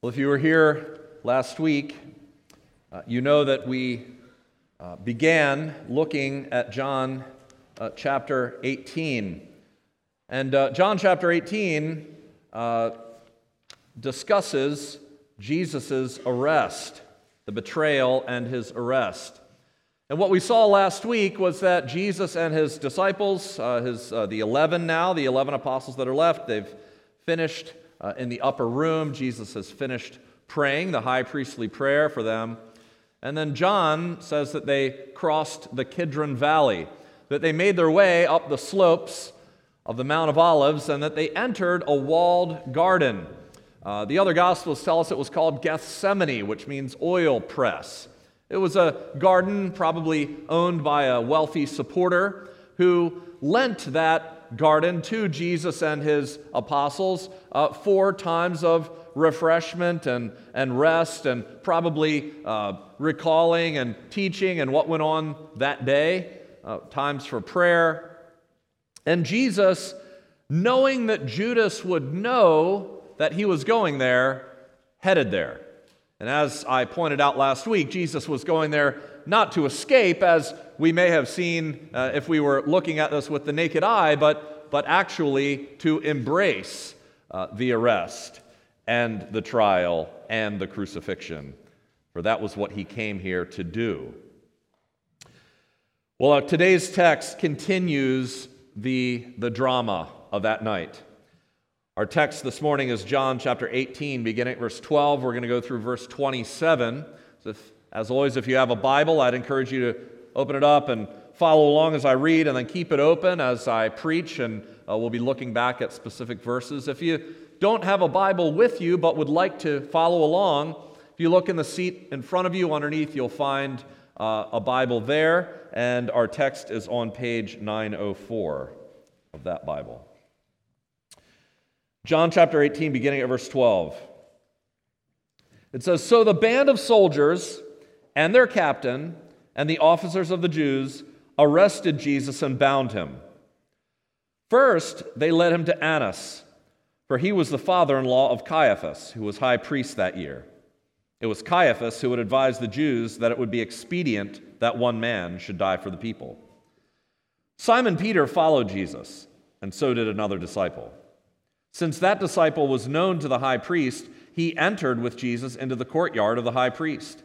Well, if you were here last week, uh, you know that we uh, began looking at John uh, chapter 18. And uh, John chapter 18 uh, discusses Jesus' arrest, the betrayal and his arrest. And what we saw last week was that Jesus and his disciples, uh, his, the 11 now, the 11 apostles that are left, they've finished uh, in the upper room. Jesus has finished praying the high priestly prayer for them. And then John says that they crossed the Kidron Valley, that they made their way up the slopes of the Mount of Olives, and that they entered a walled garden. Uh, the other Gospels tell us it was called Gethsemane, which means oil press. It was a garden probably owned by a wealthy supporter who lent that garden to Jesus and his apostles uh, for times of refreshment and, and rest, and probably uh, recalling and teaching and what went on that day, uh, times for prayer. And Jesus, knowing that Judas would know that he was going there, headed there. And as I pointed out last week, Jesus was going there not to escape, as we may have seen uh, if we were looking at this with the naked eye, but, but actually to embrace uh, the arrest and the trial and the crucifixion. For that was what he came here to do. Well, uh, today's text continues the, the drama of that night. Our text this morning is John chapter 18, beginning at verse 12. We're going to go through verse 27. So if, as always, if you have a Bible, I'd encourage you to open it up and follow along as I read, and then keep it open as I preach, and uh, we'll be looking back at specific verses. If you don't have a Bible with you but would like to follow along, if you look in the seat in front of you underneath, you'll find uh, a Bible there, and our text is on page 904 of that Bible. John chapter 18, beginning at verse 12. It says So the band of soldiers and their captain and the officers of the Jews arrested Jesus and bound him. First, they led him to Annas, for he was the father in law of Caiaphas, who was high priest that year. It was Caiaphas who had advised the Jews that it would be expedient that one man should die for the people. Simon Peter followed Jesus, and so did another disciple. Since that disciple was known to the high priest, he entered with Jesus into the courtyard of the high priest.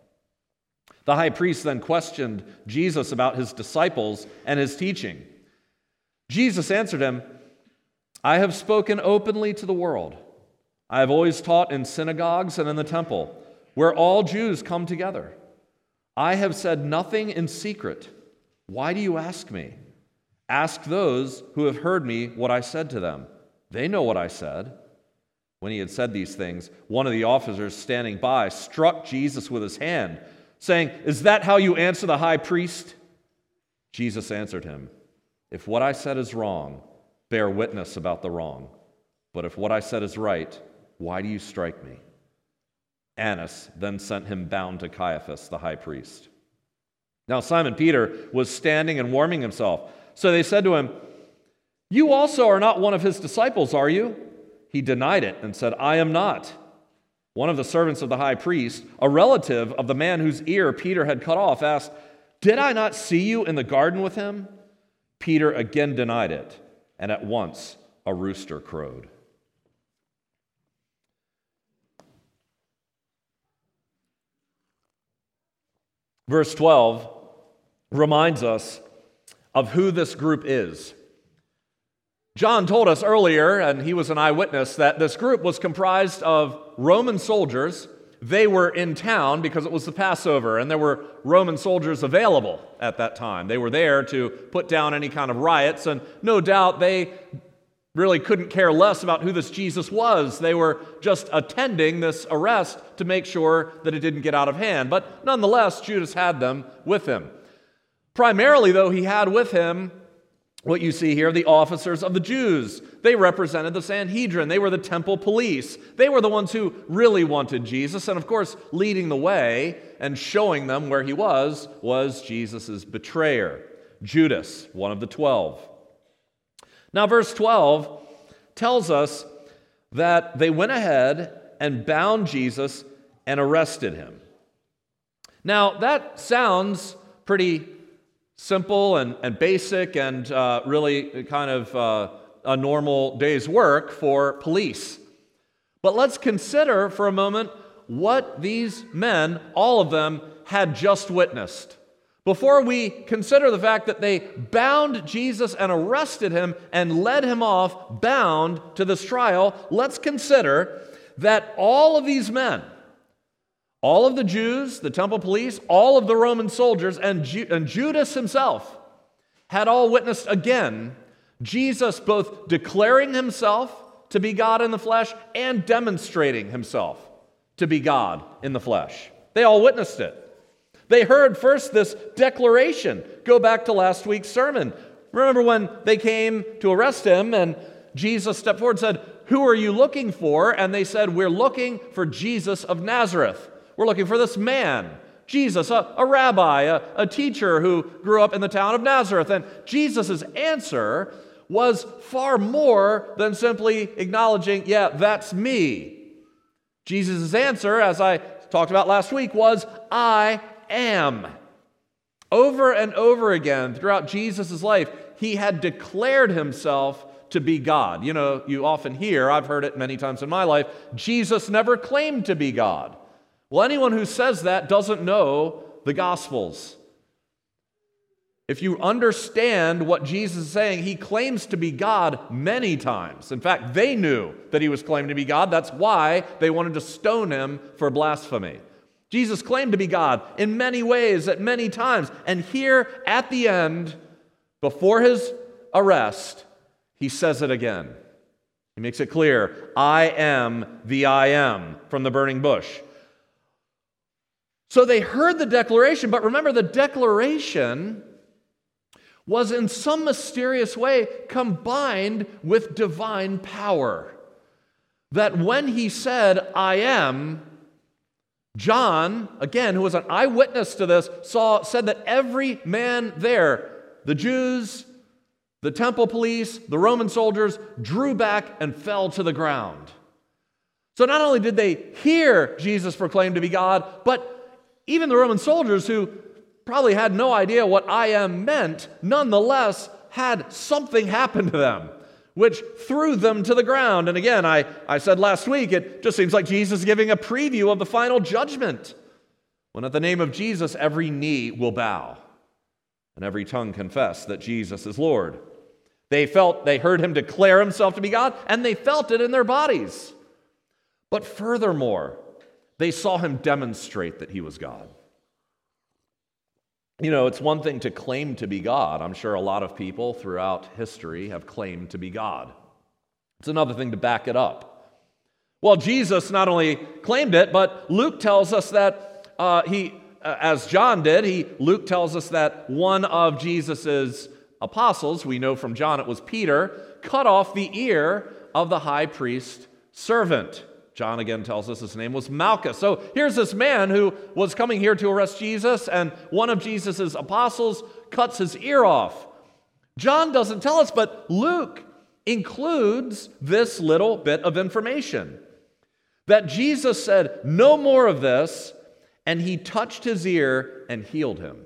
The high priest then questioned Jesus about his disciples and his teaching. Jesus answered him, I have spoken openly to the world. I have always taught in synagogues and in the temple, where all Jews come together. I have said nothing in secret. Why do you ask me? Ask those who have heard me what I said to them. They know what I said. When he had said these things, one of the officers standing by struck Jesus with his hand, saying, Is that how you answer the high priest? Jesus answered him, If what I said is wrong, bear witness about the wrong. But if what I said is right, why do you strike me? Annas then sent him bound to Caiaphas, the high priest. Now Simon Peter was standing and warming himself. So they said to him, you also are not one of his disciples, are you? He denied it and said, I am not. One of the servants of the high priest, a relative of the man whose ear Peter had cut off, asked, Did I not see you in the garden with him? Peter again denied it, and at once a rooster crowed. Verse 12 reminds us of who this group is. John told us earlier, and he was an eyewitness, that this group was comprised of Roman soldiers. They were in town because it was the Passover, and there were Roman soldiers available at that time. They were there to put down any kind of riots, and no doubt they really couldn't care less about who this Jesus was. They were just attending this arrest to make sure that it didn't get out of hand. But nonetheless, Judas had them with him. Primarily, though, he had with him what you see here the officers of the Jews. They represented the Sanhedrin, they were the temple police. They were the ones who really wanted Jesus. And of course, leading the way and showing them where he was was Jesus' betrayer, Judas, one of the twelve. Now, verse 12 tells us that they went ahead and bound Jesus and arrested him. Now, that sounds pretty simple and, and basic and uh, really kind of uh, a normal day's work for police. But let's consider for a moment what these men, all of them, had just witnessed. Before we consider the fact that they bound Jesus and arrested him and led him off bound to this trial, let's consider that all of these men, all of the Jews, the temple police, all of the Roman soldiers, and, Ju- and Judas himself had all witnessed again Jesus both declaring himself to be God in the flesh and demonstrating himself to be God in the flesh. They all witnessed it. They heard first this declaration. Go back to last week's sermon. Remember when they came to arrest him and Jesus stepped forward and said, Who are you looking for? And they said, We're looking for Jesus of Nazareth. We're looking for this man, Jesus, a, a rabbi, a, a teacher who grew up in the town of Nazareth. And Jesus' answer was far more than simply acknowledging, Yeah, that's me. Jesus' answer, as I talked about last week, was, I am. Over and over again throughout Jesus' life, he had declared himself to be God. You know, you often hear, I've heard it many times in my life, Jesus never claimed to be God. Well, anyone who says that doesn't know the Gospels. If you understand what Jesus is saying, he claims to be God many times. In fact, they knew that he was claiming to be God. That's why they wanted to stone him for blasphemy. Jesus claimed to be God in many ways at many times. And here at the end, before his arrest, he says it again. He makes it clear I am the I am from the burning bush. So they heard the declaration, but remember, the declaration was in some mysterious way combined with divine power. That when he said, I am, John, again, who was an eyewitness to this, saw, said that every man there, the Jews, the temple police, the Roman soldiers, drew back and fell to the ground. So not only did they hear Jesus proclaim to be God, but even the Roman soldiers who probably had no idea what I am meant, nonetheless had something happen to them which threw them to the ground. And again, I, I said last week, it just seems like Jesus giving a preview of the final judgment. When at the name of Jesus, every knee will bow and every tongue confess that Jesus is Lord. They felt, they heard him declare himself to be God, and they felt it in their bodies. But furthermore, they saw him demonstrate that he was God. You know, it's one thing to claim to be God. I'm sure a lot of people throughout history have claimed to be God. It's another thing to back it up. Well, Jesus not only claimed it, but Luke tells us that uh, he, uh, as John did, he Luke tells us that one of Jesus's apostles, we know from John it was Peter, cut off the ear of the high priest servant. John again tells us his name was Malchus. So here's this man who was coming here to arrest Jesus, and one of Jesus' apostles cuts his ear off. John doesn't tell us, but Luke includes this little bit of information that Jesus said, No more of this, and he touched his ear and healed him.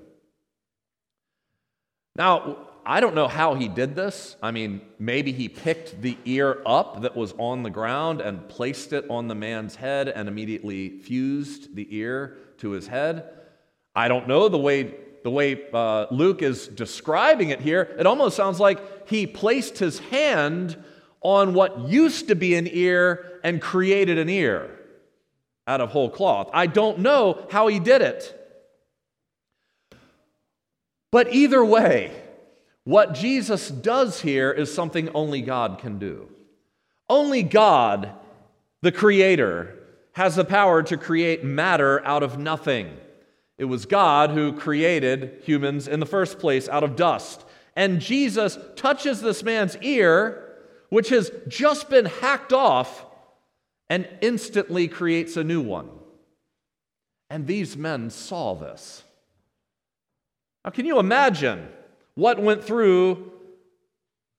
Now, I don't know how he did this. I mean, maybe he picked the ear up that was on the ground and placed it on the man's head and immediately fused the ear to his head. I don't know the way the way uh, Luke is describing it here. It almost sounds like he placed his hand on what used to be an ear and created an ear out of whole cloth. I don't know how he did it. But either way, What Jesus does here is something only God can do. Only God, the Creator, has the power to create matter out of nothing. It was God who created humans in the first place out of dust. And Jesus touches this man's ear, which has just been hacked off, and instantly creates a new one. And these men saw this. Now, can you imagine what went through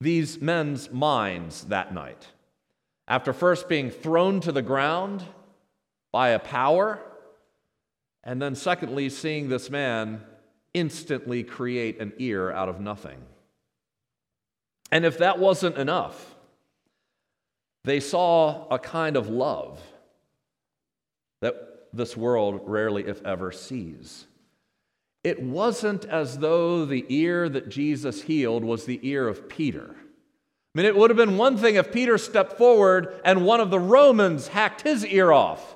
these men's minds that night? After first being thrown to the ground by a power, and then secondly, seeing this man instantly create an ear out of nothing. And if that wasn't enough, they saw a kind of love that this world rarely, if ever, sees. It wasn't as though the ear that Jesus healed was the ear of Peter. I mean, it would have been one thing if Peter stepped forward and one of the Romans hacked his ear off.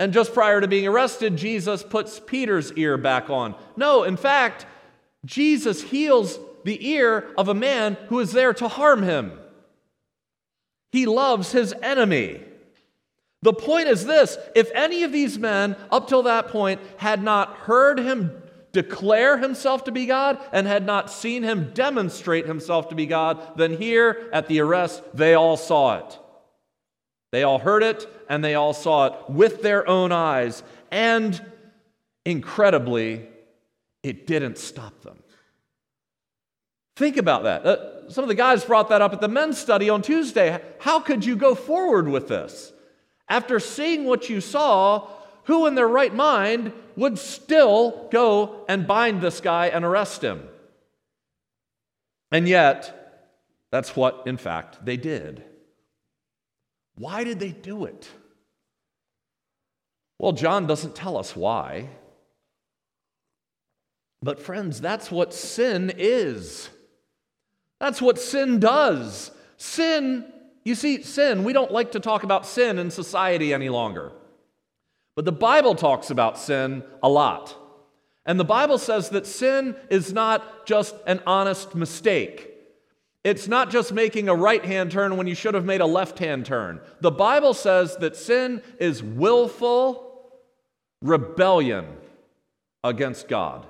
And just prior to being arrested, Jesus puts Peter's ear back on. No, in fact, Jesus heals the ear of a man who is there to harm him. He loves his enemy. The point is this if any of these men, up till that point, had not heard him declare himself to be God and had not seen him demonstrate himself to be God, then here at the arrest, they all saw it. They all heard it and they all saw it with their own eyes. And incredibly, it didn't stop them. Think about that. Uh, some of the guys brought that up at the men's study on Tuesday. How could you go forward with this? After seeing what you saw, who in their right mind would still go and bind this guy and arrest him? And yet, that's what, in fact, they did. Why did they do it? Well, John doesn't tell us why. But, friends, that's what sin is. That's what sin does. Sin, you see, sin, we don't like to talk about sin in society any longer. But the Bible talks about sin a lot. And the Bible says that sin is not just an honest mistake. It's not just making a right hand turn when you should have made a left hand turn. The Bible says that sin is willful rebellion against God.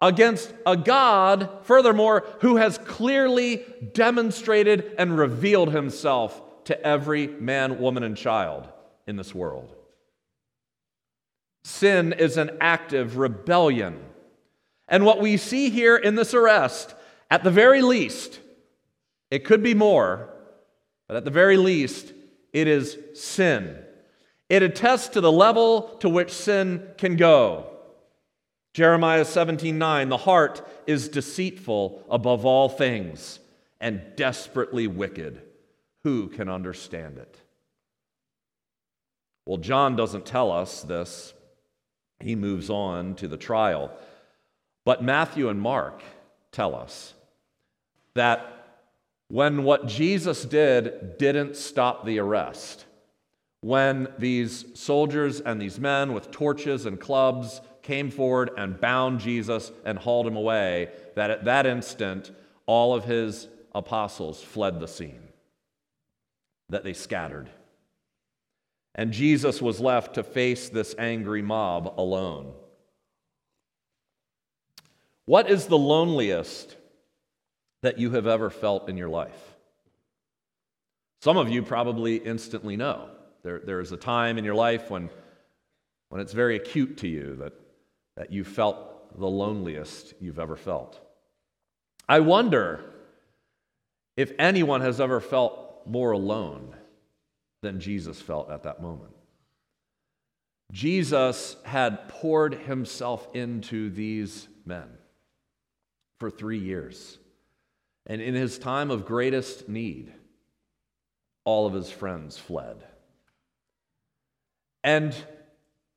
Against a God, furthermore, who has clearly demonstrated and revealed himself to every man, woman, and child in this world. Sin is an active rebellion. And what we see here in this arrest at the very least, it could be more, but at the very least, it is sin. It attests to the level to which sin can go. Jeremiah 17 9, the heart is deceitful above all things and desperately wicked. Who can understand it? Well, John doesn't tell us this. He moves on to the trial. But Matthew and Mark tell us that when what Jesus did didn't stop the arrest, when these soldiers and these men with torches and clubs came forward and bound Jesus and hauled him away, that at that instant, all of his apostles fled the scene, that they scattered. And Jesus was left to face this angry mob alone. What is the loneliest that you have ever felt in your life? Some of you probably instantly know. There, there is a time in your life when, when it's very acute to you that, that you felt the loneliest you've ever felt. I wonder if anyone has ever felt more alone than Jesus felt at that moment. Jesus had poured himself into these men for three years. And in his time of greatest need, all of his friends fled. And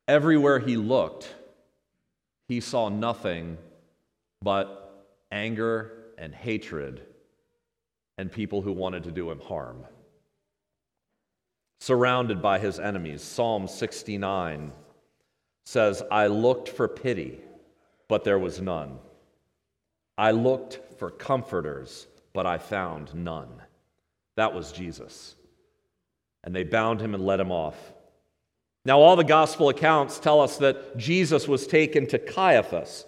everywhere he looked, he saw nothing but anger and hatred and people who wanted to do him harm. Surrounded by his enemies, Psalm 69 says, I looked for pity, but there was none. I looked for comforters, but I found none. That was Jesus. And they bound him and let him off. Now, all the gospel accounts tell us that Jesus was taken to Caiaphas.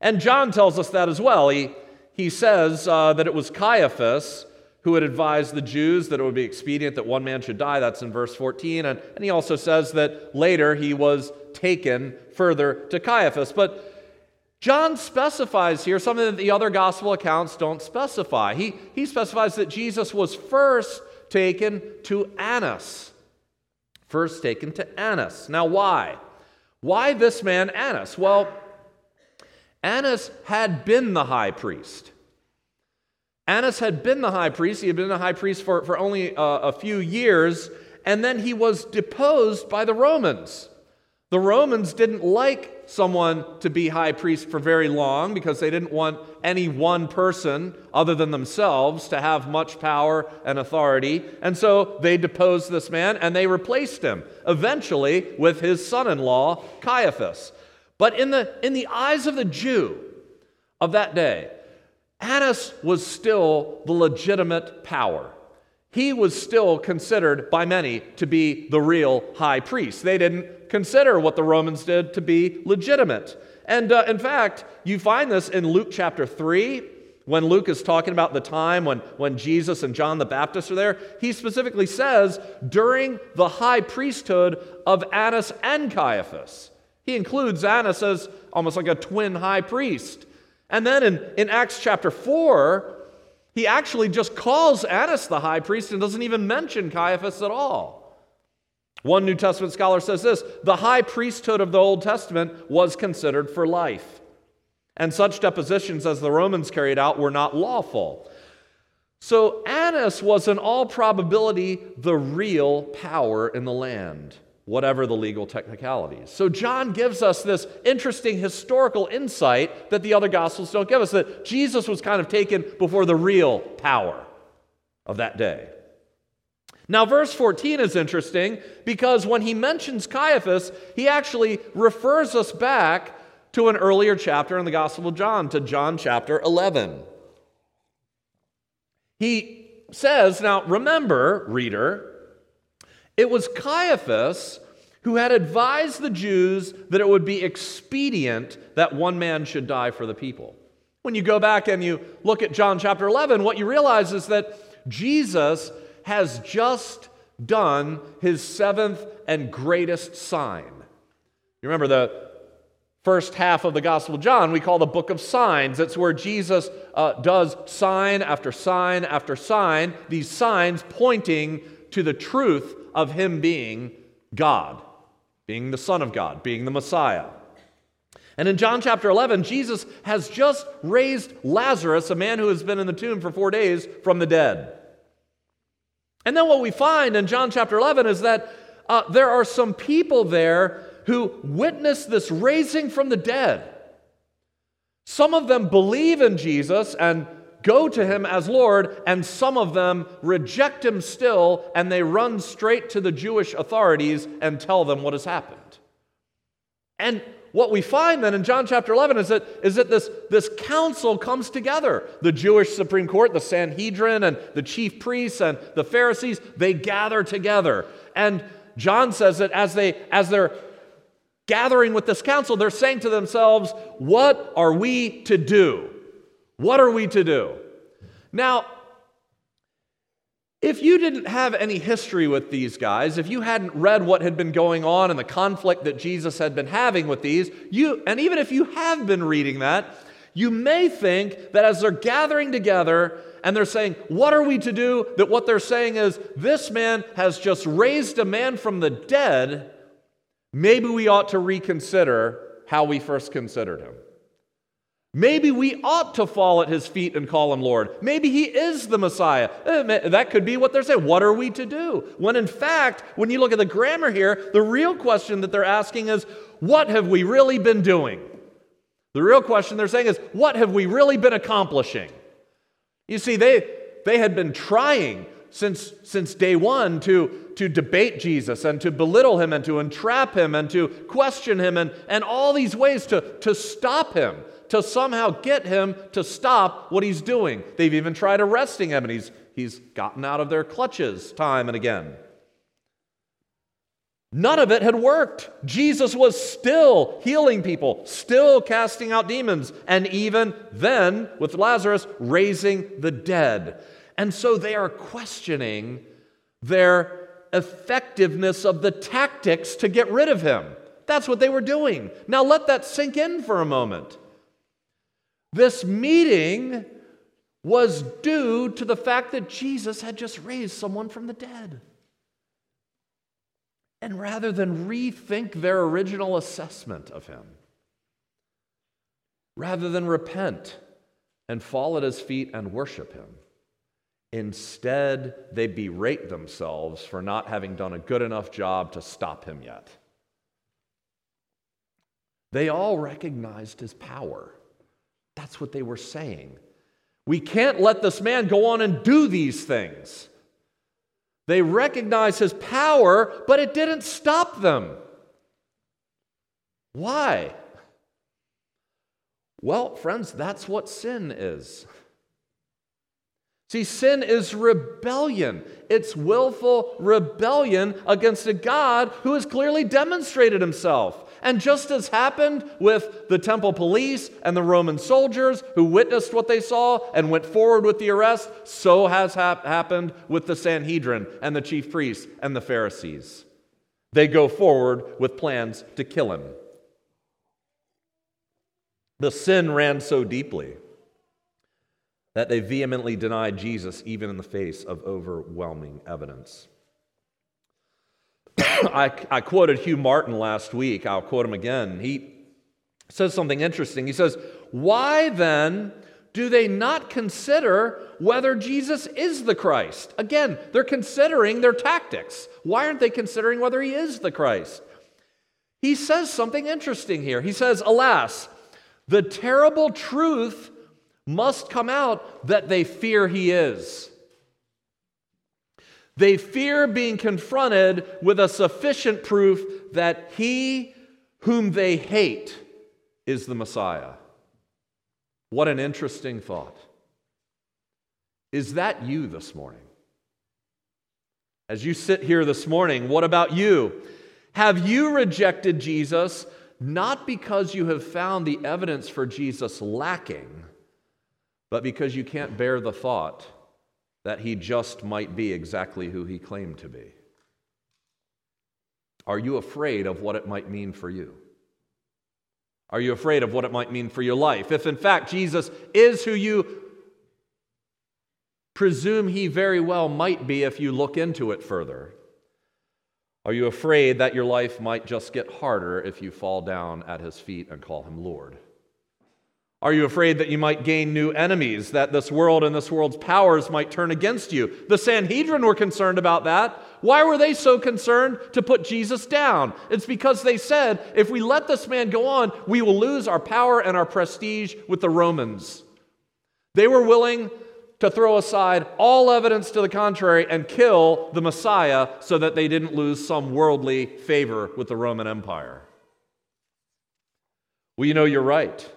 And John tells us that as well. He, he says uh, that it was Caiaphas who had advised the Jews that it would be expedient that one man should die. That's in verse 14. And, and he also says that later he was taken further to Caiaphas. But John specifies here something that the other gospel accounts don't specify. He, he specifies that Jesus was first taken to Annas. First taken to Annas. Now, why? Why this man Annas? Well, Annas had been the high priest. Annas had been the high priest. He had been the high priest for, for only a, a few years, and then he was deposed by the Romans. The Romans didn't like someone to be high priest for very long because they didn't want any one person other than themselves to have much power and authority. And so they deposed this man and they replaced him, eventually with his son in law, Caiaphas. But in the, in the eyes of the Jew of that day, Annas was still the legitimate power. He was still considered by many to be the real high priest. They didn't consider what the Romans did to be legitimate. And uh, in fact, you find this in Luke chapter 3, when Luke is talking about the time when, when Jesus and John the Baptist are there. He specifically says, during the high priesthood of Annas and Caiaphas. He includes Annas as almost like a twin high priest. And then in, in Acts chapter 4, he actually just calls Annas the high priest and doesn't even mention Caiaphas at all. One New Testament scholar says this the high priesthood of the Old Testament was considered for life, and such depositions as the Romans carried out were not lawful. So Annas was, in all probability, the real power in the land whatever the legal technicalities. So, John gives us this interesting historical insight that the other Gospels don't give us that Jesus was kind of taken before the real power of that day. Now, verse 14 is interesting because when he mentions Caiaphas, he actually refers us back to an earlier chapter in the Gospel of John, to John chapter 11. He says, Now remember, reader, it was Caiaphas who had advised the Jews that it would be expedient that one man should die for the people. When you go back and you look at John chapter 11, what you realize is that Jesus has just done his seventh and greatest sign. You remember the first half of the Gospel of John, we call the book of signs. It's where Jesus uh, does sign after sign after sign, these signs pointing to the truth of him being God, being the Son of God, being the Messiah. And in John chapter 11, Jesus has just raised Lazarus, a man who has been in the tomb for four days, from the dead. And then what we find in John chapter 11 is that uh, there are some people there who witness this raising from the dead. Some of them believe in Jesus and go to him as Lord, and some of them reject him still, and they run straight to the Jewish authorities and tell them what has happened. And what we find then in John chapter 11 is that, is that this, this council comes together. The Jewish Supreme Court, the Sanhedrin, and the chief priests and the Pharisees, they gather together. And John says that as, they, as they're gathering with this council, they're saying to themselves, What are we to do? What are we to do? Now, if you didn't have any history with these guys, if you hadn't read what had been going on and the conflict that Jesus had been having with these, you and even if you have been reading that, you may think that as they're gathering together and they're saying, What are we to do? that what they're saying is, This man has just raised a man from the dead. Maybe we ought to reconsider how we first considered him. Maybe we ought to fall at his feet and call him Lord. Maybe he is the Messiah. Eh, that could be what they're saying. What are we to do? When in fact, when you look at the grammar here, the real question that they're asking is, what have we really been doing? The real question they're saying is, what have we really been accomplishing? You see, they, they had been trying since, since day one to, to debate Jesus and to belittle him and to entrap him and to question him and, and all these ways to, to stop him, to somehow get him to stop what he's doing. They've even tried arresting him and he's, he's gotten out of their clutches time and again. None of it had worked. Jesus was still healing people, still casting out demons, and even then, with Lazarus, raising the dead. And so they are questioning their effectiveness of the tactics to get rid of him. That's what they were doing. Now let that sink in for a moment. This meeting was due to the fact that Jesus had just raised someone from the dead. And rather than rethink their original assessment of him, rather than repent and fall at his feet and worship him, instead they berate themselves for not having done a good enough job to stop him yet. They all recognized his power. That's what they were saying. We can't let this man go on and do these things. They recognized his power, but it didn't stop them. Why? Well, friends, that's what sin is. See, sin is rebellion. It's willful rebellion against a God who has clearly demonstrated himself. And just as happened with the temple police and the Roman soldiers who witnessed what they saw and went forward with the arrest, so has hap- happened with the Sanhedrin and the chief priests and the Pharisees. They go forward with plans to kill him. The sin ran so deeply that they vehemently denied Jesus even in the face of overwhelming evidence. I, I quoted Hugh Martin last week. I'll quote him again. He says something interesting. He says, Why then do they not consider whether Jesus is the Christ? Again, they're considering their tactics. Why aren't they considering whether he is the Christ? He says something interesting here. He says, Alas, the terrible truth must come out that they fear he is. They fear being confronted with a sufficient proof that he whom they hate is the Messiah. What an interesting thought. Is that you this morning? As you sit here this morning, what about you? Have you rejected Jesus not because you have found the evidence for Jesus lacking, but because you can't bear the thought that he just might be exactly who he claimed to be? Are you afraid of what it might mean for you? Are you afraid of what it might mean for your life? If in fact Jesus is who you presume he very well might be if you look into it further, are you afraid that your life might just get harder if you fall down at his feet and call him Lord? Are you afraid that you might gain new enemies, that this world and this world's powers might turn against you? The Sanhedrin were concerned about that. Why were they so concerned to put Jesus down? It's because they said, if we let this man go on, we will lose our power and our prestige with the Romans. They were willing to throw aside all evidence to the contrary and kill the Messiah so that they didn't lose some worldly favor with the Roman Empire. Well, you know, you're right.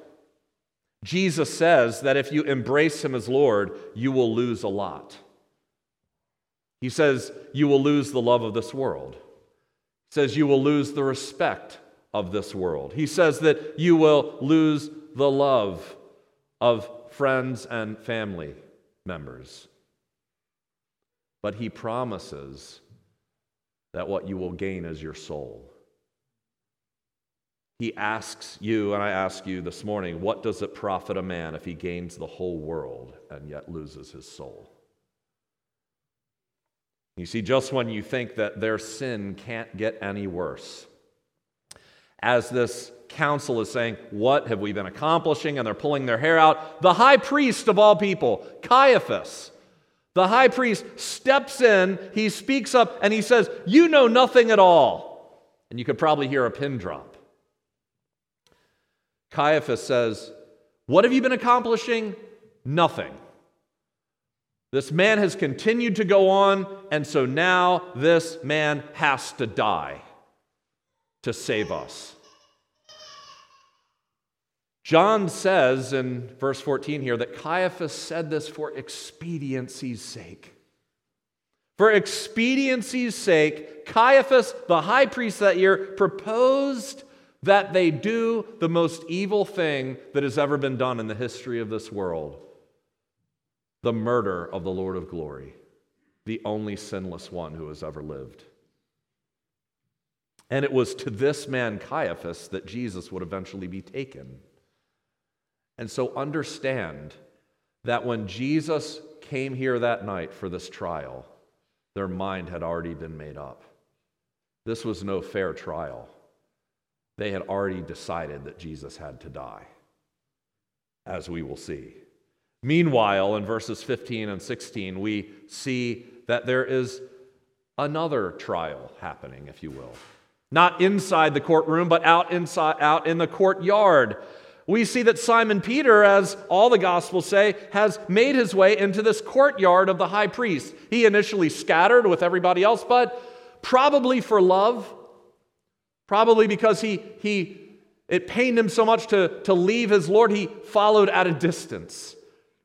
Jesus says that if you embrace him as Lord, you will lose a lot. He says you will lose the love of this world. He says you will lose the respect of this world. He says that you will lose the love of friends and family members. But he promises that what you will gain is your soul. He asks you, and I ask you this morning, what does it profit a man if he gains the whole world and yet loses his soul? You see, just when you think that their sin can't get any worse, as this council is saying, What have we been accomplishing? And they're pulling their hair out, the high priest of all people, Caiaphas, the high priest steps in, he speaks up, and he says, You know nothing at all. And you could probably hear a pin drop. Caiaphas says, What have you been accomplishing? Nothing. This man has continued to go on, and so now this man has to die to save us. John says in verse 14 here that Caiaphas said this for expediency's sake. For expediency's sake, Caiaphas, the high priest that year, proposed that they do the most evil thing that has ever been done in the history of this world the murder of the Lord of glory, the only sinless one who has ever lived. And it was to this man, Caiaphas, that Jesus would eventually be taken. And so understand that when Jesus came here that night for this trial, their mind had already been made up. This was no fair trial. They had already decided that Jesus had to die, as we will see. Meanwhile, in verses 15 and 16, we see that there is another trial happening, if you will. Not inside the courtroom, but out inside out in the courtyard we see that Simon Peter, as all the Gospels say, has made his way into this courtyard of the high priest. He initially scattered with everybody else, but probably for love, probably because he, he, it pained him so much to, to leave his Lord, he followed at a distance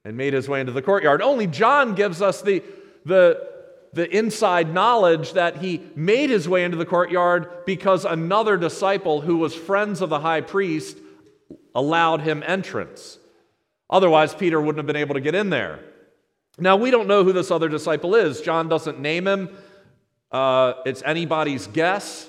and made his way into the courtyard. Only John gives us the, the, the inside knowledge that he made his way into the courtyard because another disciple who was friends of the high priest allowed him entrance. Otherwise, Peter wouldn't have been able to get in there. Now, we don't know who this other disciple is. John doesn't name him, uh, it's anybody's guess.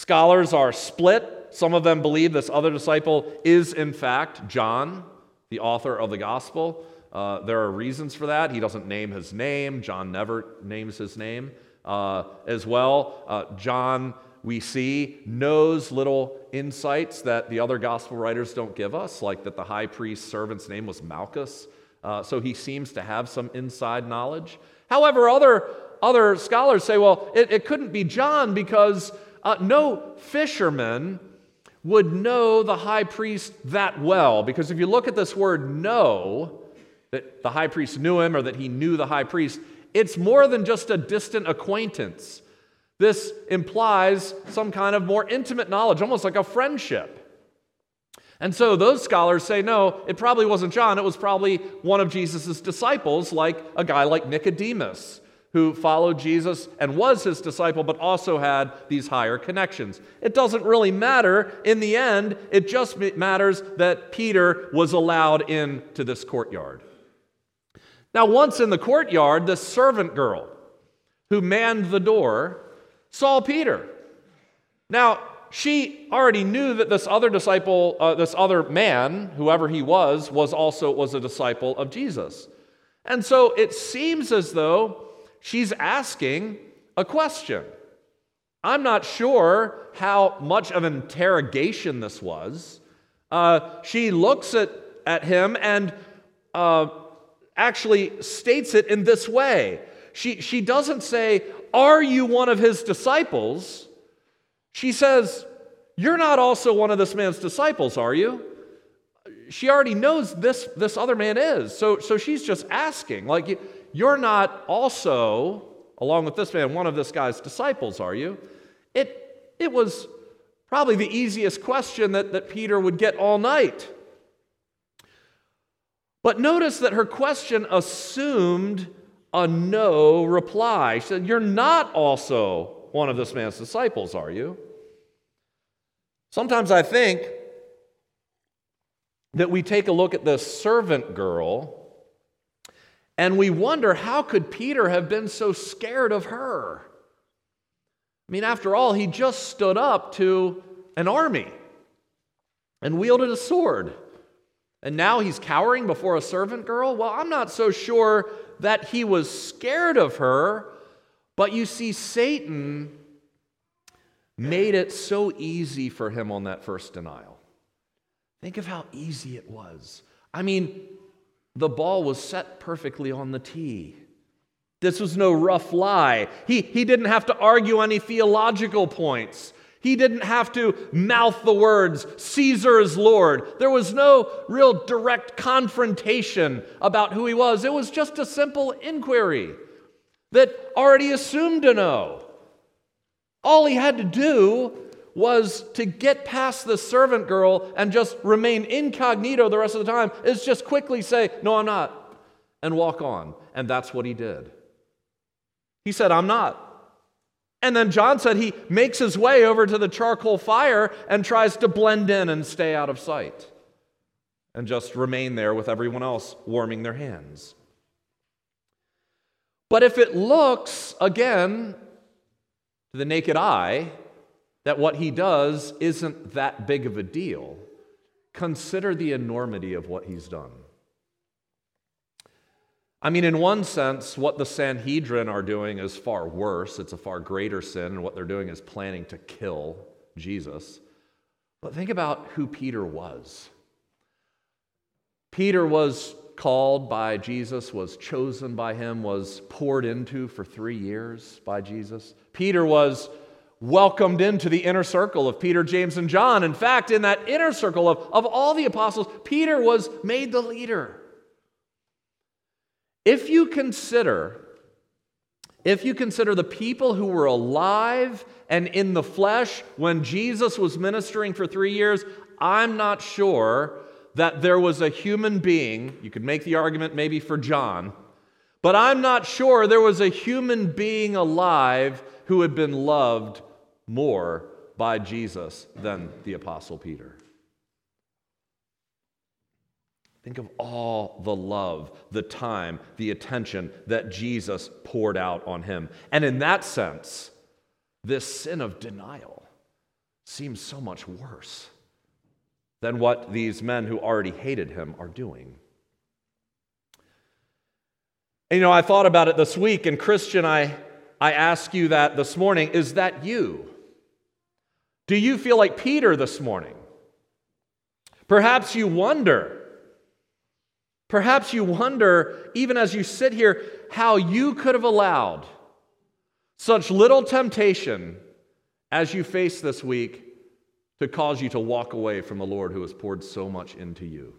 Scholars are split. Some of them believe this other disciple is, in fact, John, the author of the gospel. Uh, there are reasons for that. He doesn't name his name, John never names his name uh, as well. Uh, John we see knows little insights that the other gospel writers don't give us, like that the high priest's servant's name was Malchus. Uh, so he seems to have some inside knowledge. However, other, other scholars say, well, it, it couldn't be John because uh, no fisherman would know the high priest that well. Because if you look at this word know, that the high priest knew him or that he knew the high priest, it's more than just a distant acquaintance. This implies some kind of more intimate knowledge, almost like a friendship. And so those scholars say, no, it probably wasn't John. It was probably one of Jesus' disciples, like a guy like Nicodemus, who followed Jesus and was his disciple, but also had these higher connections. It doesn't really matter. In the end, it just matters that Peter was allowed into this courtyard. Now, once in the courtyard, the servant girl who manned the door saw Peter. Now, she already knew that this other disciple, uh, this other man, whoever he was, was also was a disciple of Jesus. And so it seems as though she's asking a question. I'm not sure how much of an interrogation this was. Uh, she looks at, at him and uh, actually states it in this way. She, she doesn't say, are you one of his disciples? She says, You're not also one of this man's disciples, are you? She already knows this, this other man is. So, so she's just asking, like, You're not also, along with this man, one of this guy's disciples, are you? It, it was probably the easiest question that, that Peter would get all night. But notice that her question assumed a no reply. She said, You're not also one of this man's disciples, are you? Sometimes I think that we take a look at this servant girl and we wonder how could Peter have been so scared of her? I mean, after all, he just stood up to an army and wielded a sword. And now he's cowering before a servant girl? Well, I'm not so sure that he was scared of her, but you see, Satan made it so easy for him on that first denial. Think of how easy it was. I mean, the ball was set perfectly on the tee. This was no rough lie. He, he didn't have to argue any theological points. He didn't have to mouth the words, Caesar is Lord. There was no real direct confrontation about who he was. It was just a simple inquiry that already assumed to know. All he had to do was to get past the servant girl and just remain incognito the rest of the time, is just quickly say, No, I'm not, and walk on. And that's what he did. He said, I'm not. And then John said he makes his way over to the charcoal fire and tries to blend in and stay out of sight and just remain there with everyone else warming their hands. But if it looks, again, to the naked eye, that what he does isn't that big of a deal, consider the enormity of what he's done. I mean, in one sense, what the Sanhedrin are doing is far worse. It's a far greater sin, and what they're doing is planning to kill Jesus. But think about who Peter was. Peter was called by Jesus, was chosen by him, was poured into for three years by Jesus. Peter was welcomed into the inner circle of Peter, James, and John. In fact, in that inner circle of, of all the apostles, Peter was made the leader. If you consider if you consider the people who were alive and in the flesh when Jesus was ministering for 3 years, I'm not sure that there was a human being, you could make the argument maybe for John, but I'm not sure there was a human being alive who had been loved more by Jesus than the Apostle Peter. Think of all the love, the time, the attention that Jesus poured out on him. And in that sense, this sin of denial seems so much worse than what these men who already hated him are doing. And you know, I thought about it this week, and Christian, I, I ask you that this morning is that you? Do you feel like Peter this morning? Perhaps you wonder Perhaps you wonder, even as you sit here, how you could have allowed such little temptation as you face this week to cause you to walk away from the Lord who has poured so much into you.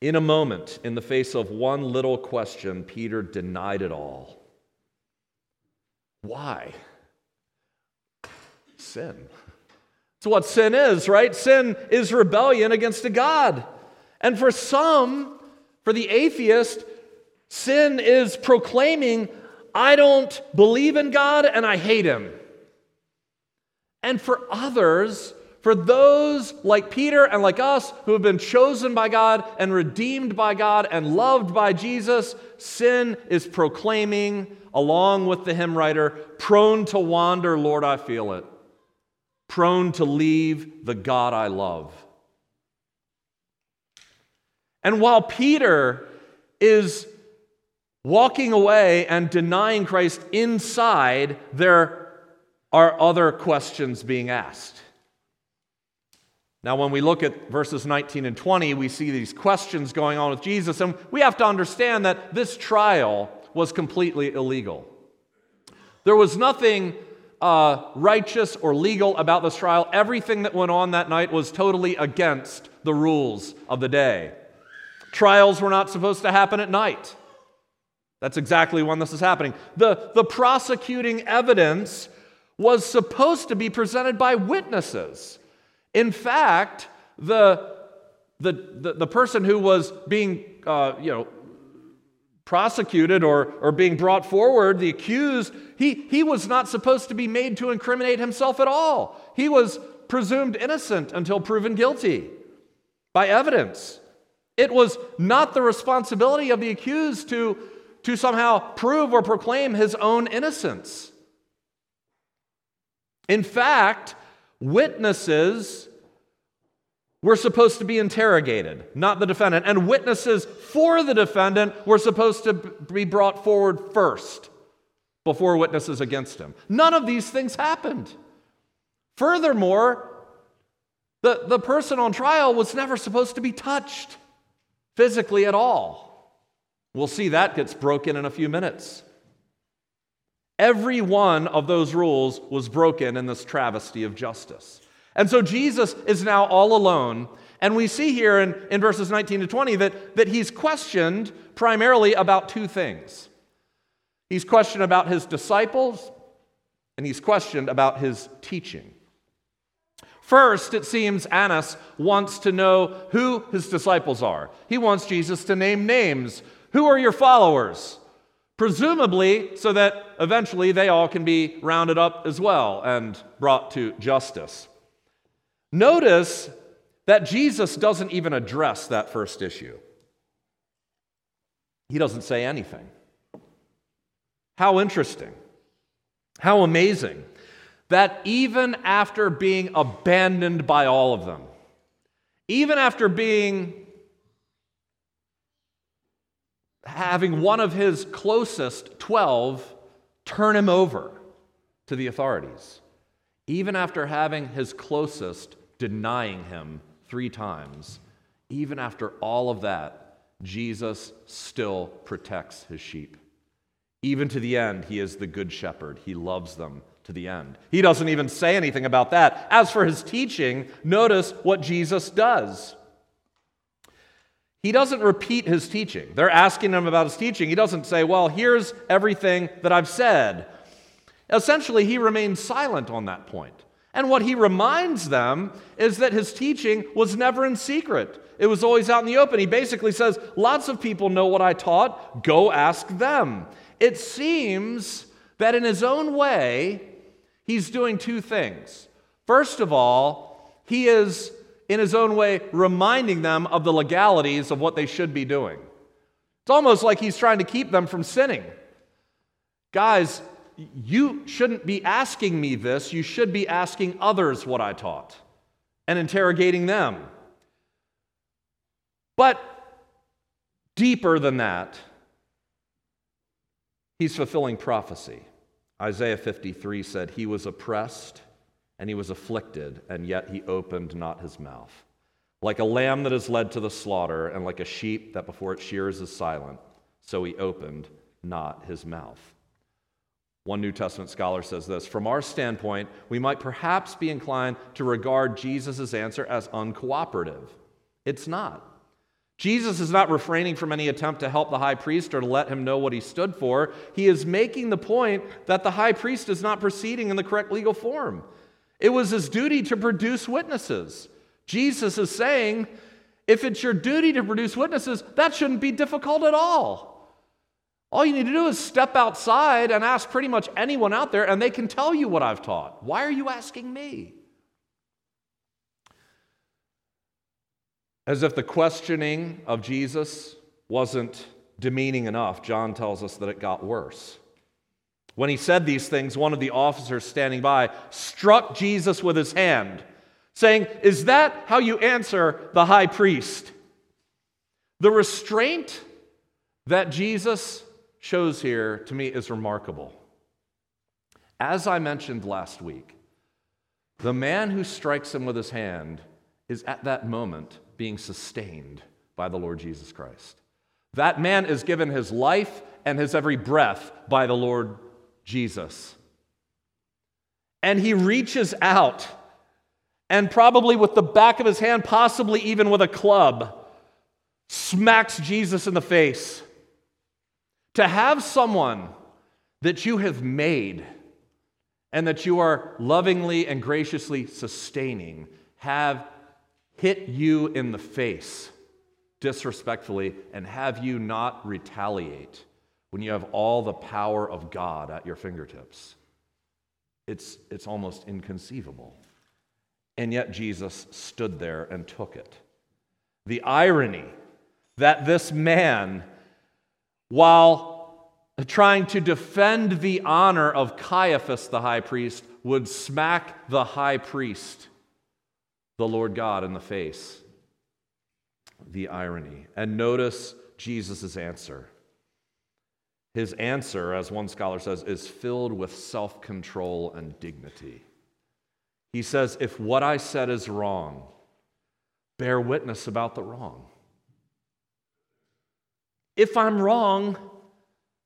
In a moment, in the face of one little question, Peter denied it all. Why? Sin. It's what sin is, right? Sin is rebellion against a God. And for some, for the atheist, sin is proclaiming, I don't believe in God and I hate him. And for others, for those like Peter and like us who have been chosen by God and redeemed by God and loved by Jesus, sin is proclaiming, along with the hymn writer, prone to wander, Lord, I feel it prone to leave the God I love. And while Peter is walking away and denying Christ inside, there are other questions being asked. Now, when we look at verses 19 and 20, we see these questions going on with Jesus, and we have to understand that this trial was completely illegal. There was nothing uh, righteous or legal about this trial. Everything that went on that night was totally against the rules of the day. Trials were not supposed to happen at night. That's exactly when this is happening. The, the prosecuting evidence was supposed to be presented by witnesses. In fact, the, the, the, the person who was being uh, you know, prosecuted or, or being brought forward, the accused, he, he was not supposed to be made to incriminate himself at all. He was presumed innocent until proven guilty by evidence. It was not the responsibility of the accused to, to somehow prove or proclaim his own innocence. In fact, witnesses were supposed to be interrogated, not the defendant. And witnesses for the defendant were supposed to be brought forward first before witnesses against him. None of these things happened. Furthermore, the, the person on trial was never supposed to be touched physically at all. We'll see that gets broken in a few minutes. Every one of those rules was broken in this travesty of justice. And so Jesus is now all alone. And we see here in, in verses 19 to 20 that, that he's questioned primarily about two things. He's questioned about his disciples, and he's questioned about his teaching. First, it seems Annas wants to know who his disciples are. He wants Jesus to name names. Who are your followers? Presumably, so that eventually they all can be rounded up as well and brought to justice. Notice that Jesus doesn't even address that first issue. He doesn't say anything. How interesting. How amazing that even after being abandoned by all of them, even after being having one of his closest 12 turn him over to the authorities, even after having his closest denying him three times, even after all of that, Jesus still protects his sheep. Even to the end, he is the good shepherd. He loves them to the end. He doesn't even say anything about that. As for his teaching, notice what Jesus does. He doesn't repeat his teaching. They're asking him about his teaching. He doesn't say, Well, here's everything that I've said. Essentially, he remains silent on that point. And what he reminds them is that his teaching was never in secret. It was always out in the open. He basically says, Lots of people know what I taught. Go ask them. It seems that in his own way, he's doing two things. First of all, he is, in his own way, reminding them of the legalities of what they should be doing. It's almost like he's trying to keep them from sinning. Guys, you shouldn't be asking me this. You should be asking others what I taught and interrogating them. But deeper than that, He's fulfilling prophecy. Isaiah 53 said, He was oppressed and he was afflicted, and yet he opened not his mouth. Like a lamb that is led to the slaughter, and like a sheep that before it shears is silent, so he opened not his mouth. One New Testament scholar says this From our standpoint, we might perhaps be inclined to regard Jesus' answer as uncooperative. It's not. Jesus is not refraining from any attempt to help the high priest or to let him know what he stood for. He is making the point that the high priest is not proceeding in the correct legal form. It was his duty to produce witnesses. Jesus is saying, if it's your duty to produce witnesses, that shouldn't be difficult at all. All you need to do is step outside and ask pretty much anyone out there, and they can tell you what I've taught. Why are you asking me? As if the questioning of Jesus wasn't demeaning enough, John tells us that it got worse. When he said these things, one of the officers standing by struck Jesus with his hand, saying, Is that how you answer the high priest? The restraint that Jesus shows here to me is remarkable. As I mentioned last week, the man who strikes him with his hand is at that moment being sustained by the Lord Jesus Christ. That man is given his life and his every breath by the Lord Jesus. And he reaches out and, probably with the back of his hand, possibly even with a club, smacks Jesus in the face. To have someone that you have made and that you are lovingly and graciously sustaining have hit you in the face disrespectfully and have you not retaliate when you have all the power of God at your fingertips. It's, it's almost inconceivable. And yet Jesus stood there and took it. The irony that this man, while trying to defend the honor of Caiaphas the high priest, would smack the high priest the Lord God in the face. The irony. And notice Jesus' answer. His answer, as one scholar says, is filled with self control and dignity. He says, If what I said is wrong, bear witness about the wrong. If I'm wrong,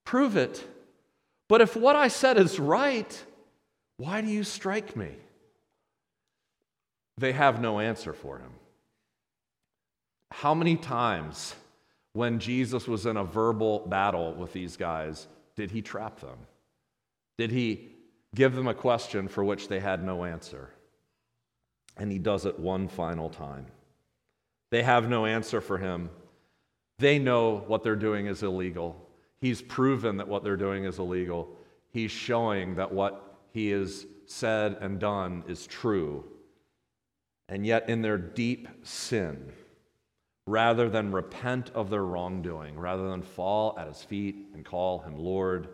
prove it. But if what I said is right, why do you strike me? They have no answer for him. How many times when Jesus was in a verbal battle with these guys did he trap them? Did he give them a question for which they had no answer? And he does it one final time. They have no answer for him. They know what they're doing is illegal. He's proven that what they're doing is illegal. He's showing that what he has said and done is true. And yet, in their deep sin, rather than repent of their wrongdoing, rather than fall at his feet and call him Lord,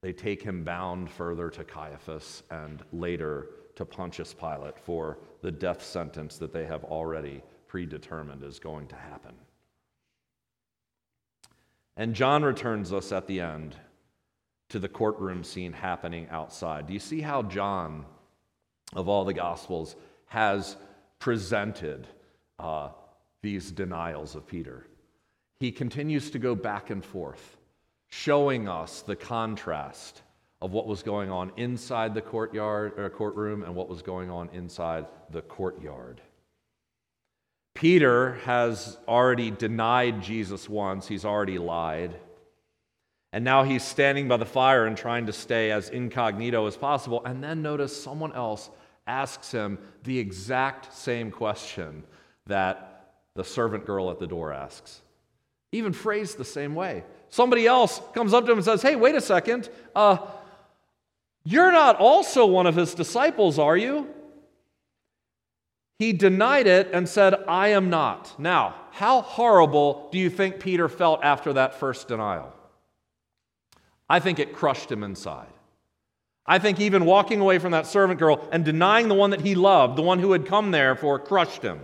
they take him bound further to Caiaphas and later to Pontius Pilate for the death sentence that they have already predetermined is going to happen. And John returns us at the end to the courtroom scene happening outside. Do you see how John, of all the Gospels, has presented uh, these denials of Peter? He continues to go back and forth, showing us the contrast of what was going on inside the courtyard or courtroom and what was going on inside the courtyard. Peter has already denied Jesus once, he's already lied. And now he's standing by the fire and trying to stay as incognito as possible. And then notice someone else asks him the exact same question that the servant girl at the door asks, even phrased the same way. Somebody else comes up to him and says, Hey, wait a second. Uh, you're not also one of his disciples, are you? He denied it and said, I am not. Now, how horrible do you think Peter felt after that first denial? I think it crushed him inside. I think even walking away from that servant girl and denying the one that he loved, the one who had come there for, crushed him.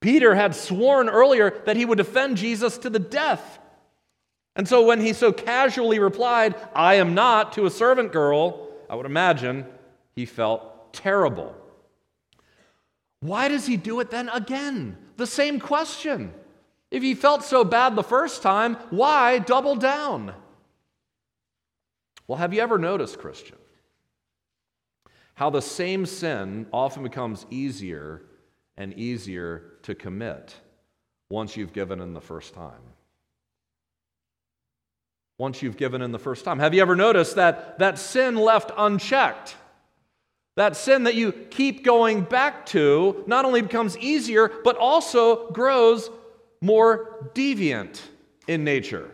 Peter had sworn earlier that he would defend Jesus to the death. And so when he so casually replied, I am not, to a servant girl, I would imagine he felt terrible. Why does he do it then again? The same question. If he felt so bad the first time, why double down? Well, have you ever noticed, Christian, how the same sin often becomes easier and easier to commit once you've given in the first time? Once you've given in the first time. Have you ever noticed that that sin left unchecked? That sin that you keep going back to not only becomes easier, but also grows more deviant in nature.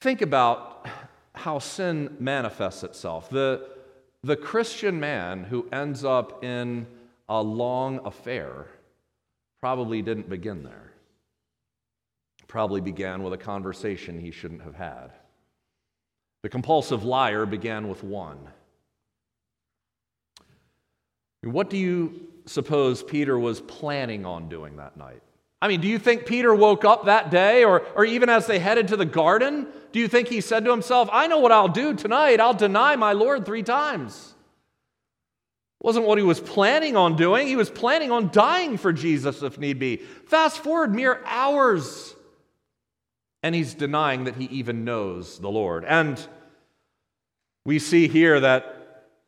Think about how sin manifests itself. The, the Christian man who ends up in a long affair probably didn't begin there. Probably began with a conversation he shouldn't have had. The compulsive liar began with one. What do you suppose Peter was planning on doing that night? I mean, do you think Peter woke up that day, or, or even as they headed to the garden? Do you think he said to himself, I know what I'll do tonight. I'll deny my Lord three times? It wasn't what he was planning on doing. He was planning on dying for Jesus if need be. Fast forward mere hours, and he's denying that he even knows the Lord. And we see here that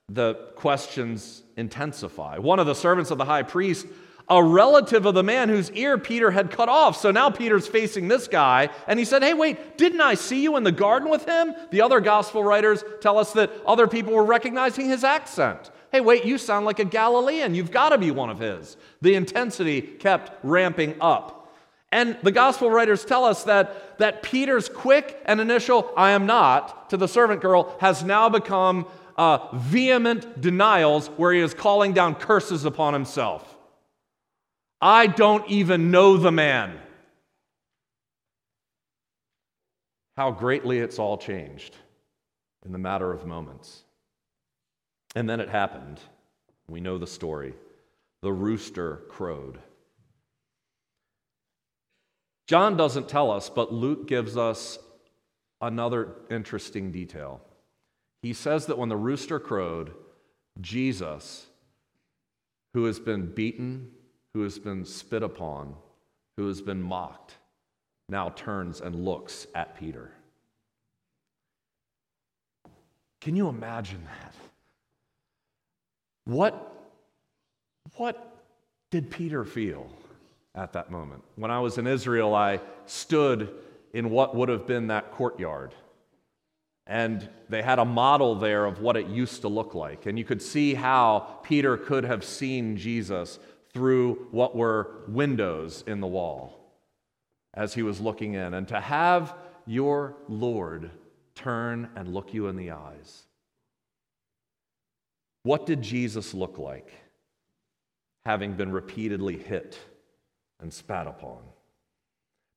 the questions intensify. One of the servants of the high priest, a relative of the man whose ear Peter had cut off. So now Peter's facing this guy, and he said, Hey, wait, didn't I see you in the garden with him? The other gospel writers tell us that other people were recognizing his accent. Hey, wait, you sound like a Galilean. You've got to be one of his. The intensity kept ramping up. And the gospel writers tell us that, that Peter's quick and initial, I am not, to the servant girl has now become uh, vehement denials where he is calling down curses upon himself. I don't even know the man. How greatly it's all changed in the matter of moments. And then it happened. We know the story. The rooster crowed. John doesn't tell us, but Luke gives us another interesting detail. He says that when the rooster crowed, Jesus, who has been beaten, who has been spit upon, who has been mocked, now turns and looks at Peter. Can you imagine that? What, what did Peter feel at that moment? When I was in Israel, I stood in what would have been that courtyard. And they had a model there of what it used to look like. And you could see how Peter could have seen Jesus through what were windows in the wall as he was looking in. And to have your Lord turn and look you in the eyes. What did Jesus look like, having been repeatedly hit and spat upon?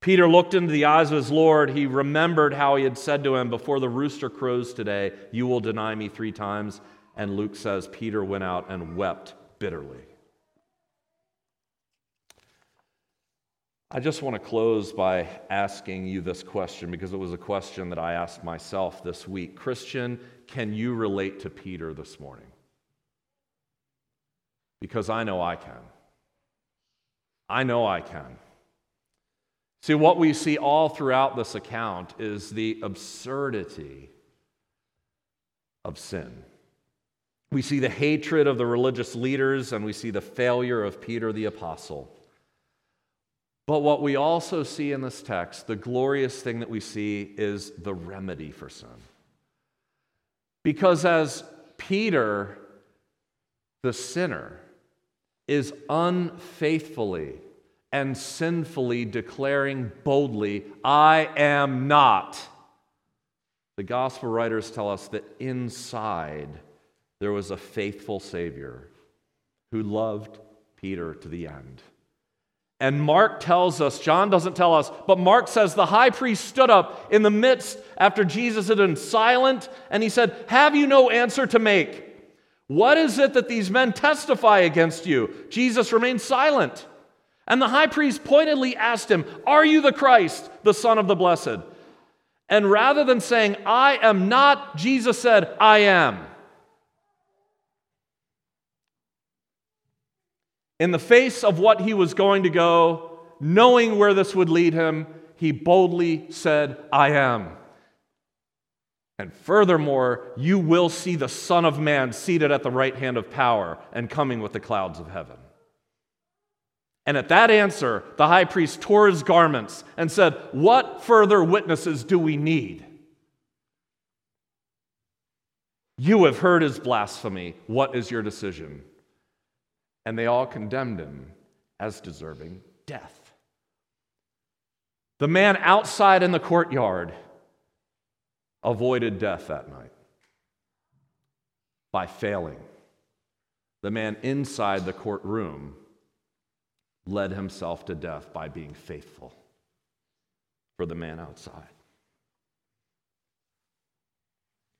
Peter looked into the eyes of his Lord. He remembered how he had said to him, Before the rooster crows today, you will deny me three times. And Luke says, Peter went out and wept bitterly. I just want to close by asking you this question because it was a question that I asked myself this week. Christian, can you relate to Peter this morning? Because I know I can. I know I can. See, what we see all throughout this account is the absurdity of sin. We see the hatred of the religious leaders and we see the failure of Peter the apostle. But what we also see in this text, the glorious thing that we see is the remedy for sin. Because as Peter, the sinner, is unfaithfully and sinfully declaring boldly, I am not. The gospel writers tell us that inside there was a faithful Savior who loved Peter to the end. And Mark tells us, John doesn't tell us, but Mark says the high priest stood up in the midst after Jesus had been silent and he said, Have you no answer to make? What is it that these men testify against you? Jesus remained silent. And the high priest pointedly asked him, Are you the Christ, the Son of the Blessed? And rather than saying, I am not, Jesus said, I am. In the face of what he was going to go, knowing where this would lead him, he boldly said, I am. And furthermore, you will see the Son of Man seated at the right hand of power and coming with the clouds of heaven. And at that answer, the high priest tore his garments and said, What further witnesses do we need? You have heard his blasphemy. What is your decision? And they all condemned him as deserving death. The man outside in the courtyard avoided death that night by failing. The man inside the courtroom led himself to death by being faithful for the man outside.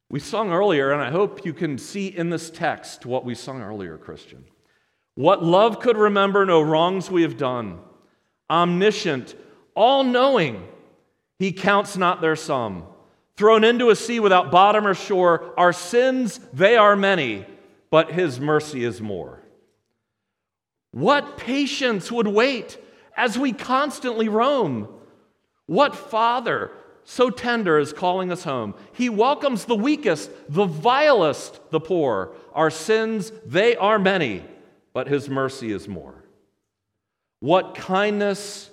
We sung earlier, and I hope you can see in this text what we sung earlier, Christian. What love could remember no wrongs we have done. Omniscient, all knowing, he counts not their sum. Thrown into a sea without bottom or shore, our sins, they are many, but his mercy is more. What patience would wait as we constantly roam? What father so tender is calling us home? He welcomes the weakest, the vilest, the poor. Our sins, they are many, but his mercy is more. What kindness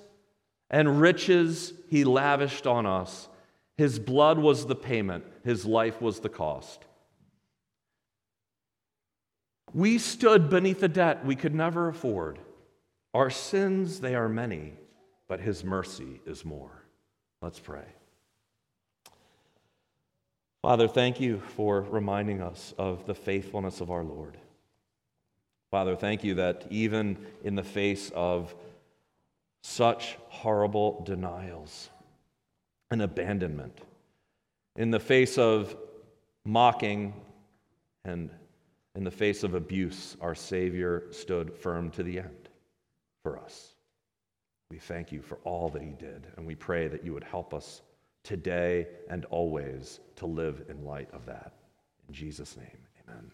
and riches he lavished on us. His blood was the payment, his life was the cost. We stood beneath a debt we could never afford. Our sins, they are many, but His mercy is more. Let's pray. Father, thank you for reminding us of the faithfulness of our Lord. Father, thank you that even in the face of such horrible denials and abandonment, in the face of mocking and in the face of abuse, our Savior stood firm to the end for us. We thank you for all that He did, and we pray that you would help us today and always to live in light of that. In Jesus' name, amen.